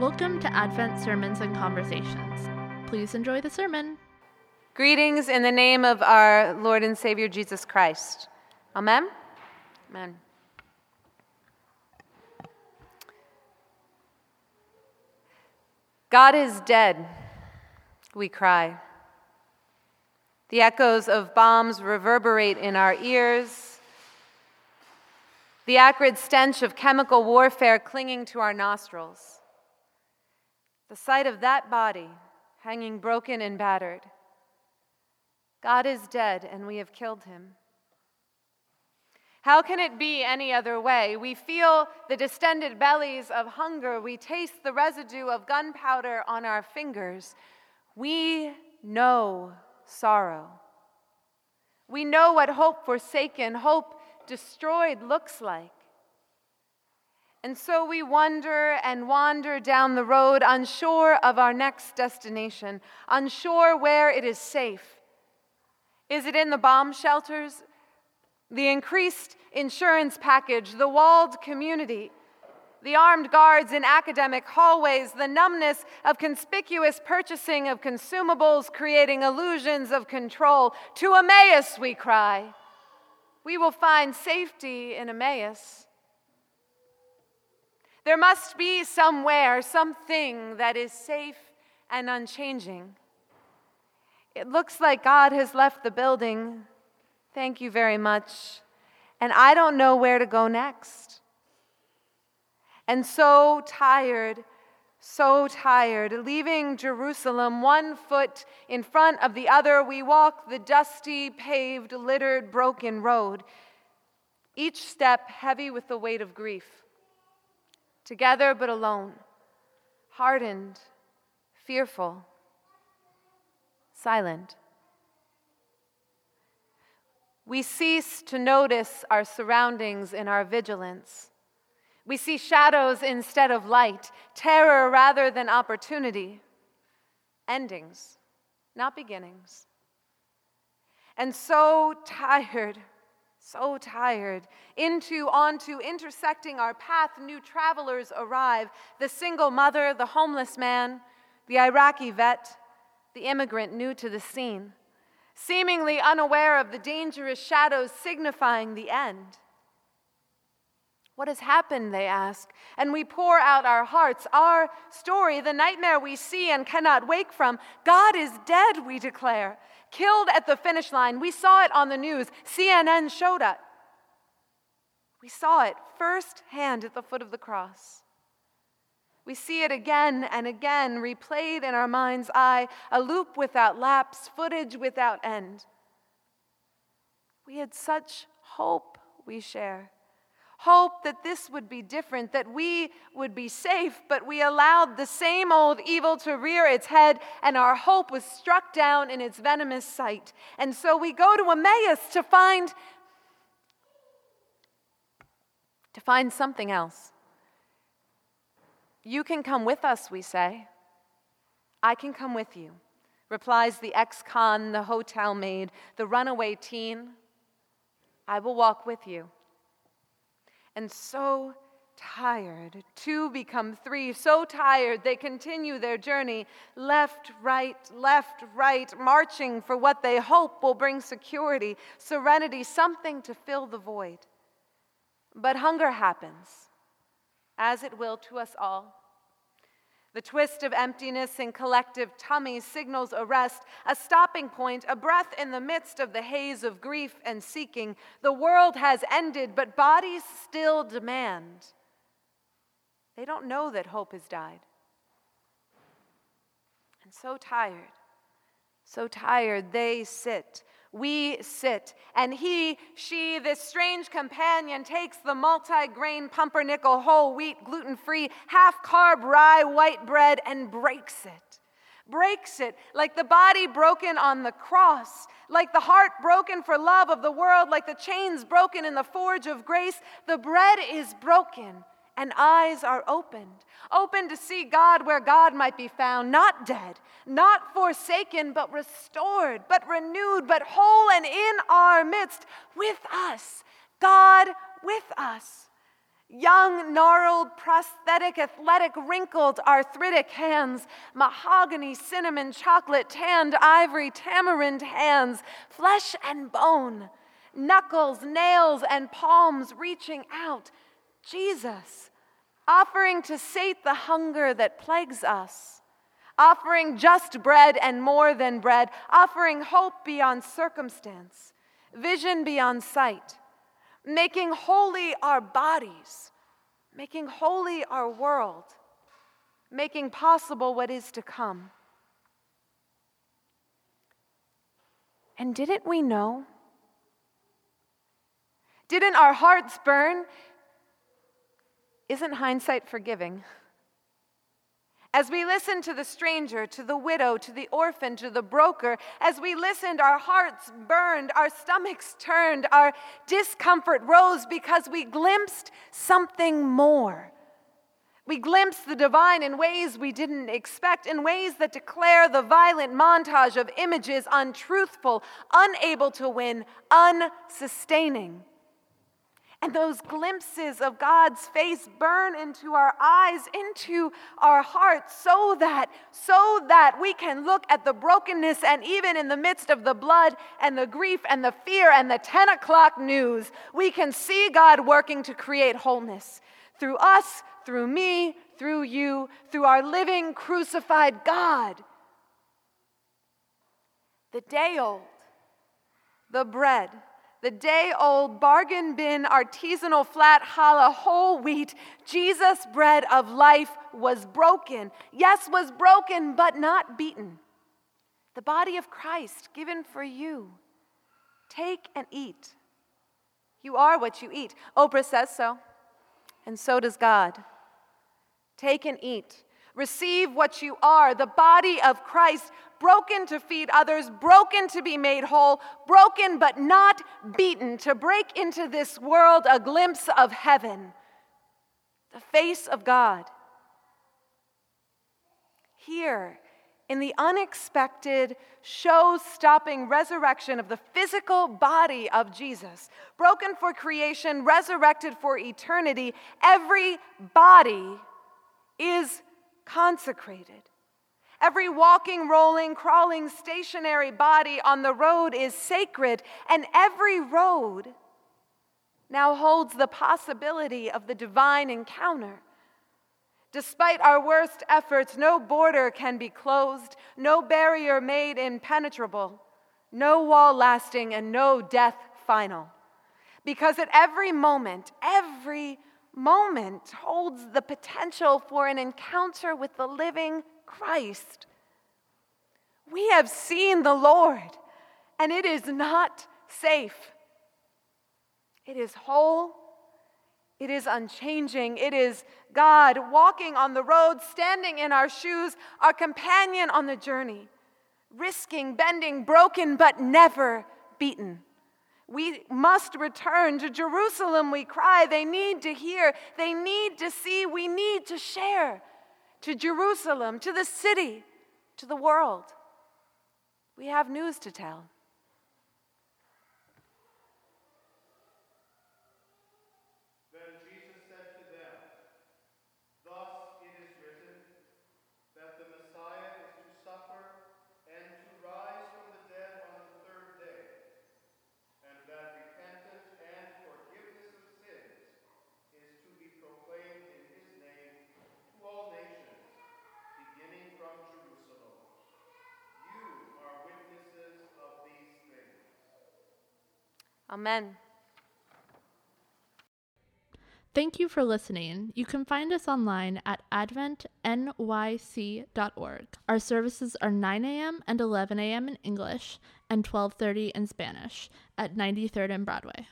Welcome to Advent Sermons and Conversations. Please enjoy the sermon. Greetings in the name of our Lord and Savior Jesus Christ. Amen? Amen. God is dead, we cry. The echoes of bombs reverberate in our ears. The acrid stench of chemical warfare clinging to our nostrils. The sight of that body hanging broken and battered. God is dead, and we have killed him. How can it be any other way? We feel the distended bellies of hunger. We taste the residue of gunpowder on our fingers. We know sorrow. We know what hope forsaken, hope destroyed looks like. And so we wander and wander down the road, unsure of our next destination, unsure where it is safe. Is it in the bomb shelters? The increased insurance package, the walled community, the armed guards in academic hallways, the numbness of conspicuous purchasing of consumables, creating illusions of control. To Emmaus, we cry. We will find safety in Emmaus. There must be somewhere, something that is safe and unchanging. It looks like God has left the building. Thank you very much. And I don't know where to go next. And so tired, so tired, leaving Jerusalem one foot in front of the other, we walk the dusty, paved, littered, broken road, each step heavy with the weight of grief. Together but alone, hardened, fearful silent. We cease to notice our surroundings in our vigilance. We see shadows instead of light, terror rather than opportunity, endings, not beginnings. And so tired, so tired, into, onto, intersecting our path, new travelers arrive the single mother, the homeless man, the Iraqi vet, the immigrant new to the scene, seemingly unaware of the dangerous shadows signifying the end. What has happened, they ask, and we pour out our hearts, our story, the nightmare we see and cannot wake from. God is dead, we declare, killed at the finish line. We saw it on the news. CNN showed it. We saw it firsthand at the foot of the cross. We see it again and again, replayed in our mind's eye, a loop without lapse, footage without end. We had such hope we share. Hope that this would be different, that we would be safe, but we allowed the same old evil to rear its head, and our hope was struck down in its venomous sight. And so we go to Emmaus to find to find something else. You can come with us, we say. I can come with you, replies the ex con, the hotel maid, the runaway teen. I will walk with you. And so tired, two become three, so tired they continue their journey left, right, left, right, marching for what they hope will bring security, serenity, something to fill the void. But hunger happens as it will to us all. The twist of emptiness in collective tummies signals a rest, a stopping point, a breath in the midst of the haze of grief and seeking. The world has ended, but bodies still demand. They don't know that hope has died. And so tired, so tired, they sit we sit, and he, she, this strange companion, takes the multi grain pumpernickel, whole wheat, gluten free, half carb rye white bread and breaks it. Breaks it like the body broken on the cross, like the heart broken for love of the world, like the chains broken in the forge of grace. The bread is broken and eyes are opened, open to see God where God might be found, not dead, not forsaken, but restored, but renewed, but whole and in our midst with us. God with us. Young, gnarled, prosthetic, athletic, wrinkled, arthritic hands, mahogany, cinnamon, chocolate, tanned ivory, tamarind hands, flesh and bone, knuckles, nails, and palms reaching out. Jesus, offering to sate the hunger that plagues us, offering just bread and more than bread, offering hope beyond circumstance, vision beyond sight making holy our bodies, making holy our world, making possible what is to come. And didn't we know? Didn't our hearts burn? Isn't hindsight forgiving? As we listened to the stranger, to the widow, to the orphan, to the broker, as we listened, our hearts burned, our stomachs turned, our discomfort rose because we glimpsed something more. We glimpsed the divine in ways we didn't expect, in ways that declare the violent montage of images untruthful, unable to win, unsustaining. And those glimpses of God's face burn into our eyes, into our hearts, so that, so that we can look at the brokenness and even in the midst of the blood and the grief and the fear and the 10 o'clock news, we can see God working to create wholeness through us, through me, through you, through our living crucified God. The day old, the bread the day old bargain bin artisanal flat challah whole wheat Jesus bread of life was broken. Yes, was broken, but not beaten. The body of Christ given for you. Take and eat. You are what you eat. Oprah says so, and so does God. Take and eat. Receive what you are, the body of Christ, broken to feed others, broken to be made whole, broken but not beaten, to break into this world a glimpse of heaven, the face of God. Here, in the unexpected, show stopping resurrection of the physical body of Jesus, broken for creation, resurrected for eternity, every body is consecrated. Every walking, rolling, crawling, stationary body on the road is sacred, and every road now holds the possibility of the divine encounter. Despite our worst efforts, no border can be closed, no barrier made impenetrable, no wall lasting, and no death final. Because at every moment, every moment holds the potential for an encounter with the living Christ. We have seen the Lord, and it is not safe. It is whole, it is unchanging, it is God walking on the road, standing in our shoes, our companion on the journey, risking, bending, broken, but never beaten. We must return to Jerusalem, we cry. They need to hear, they need to see, we need to share. To Jerusalem, to the city, to the world. We have news to tell. Amen. Thank you for listening. You can find us online at adventnyc.org. Our services are 9 a.m. and 11 a.m. in English and 12:30 in Spanish at 93rd and Broadway.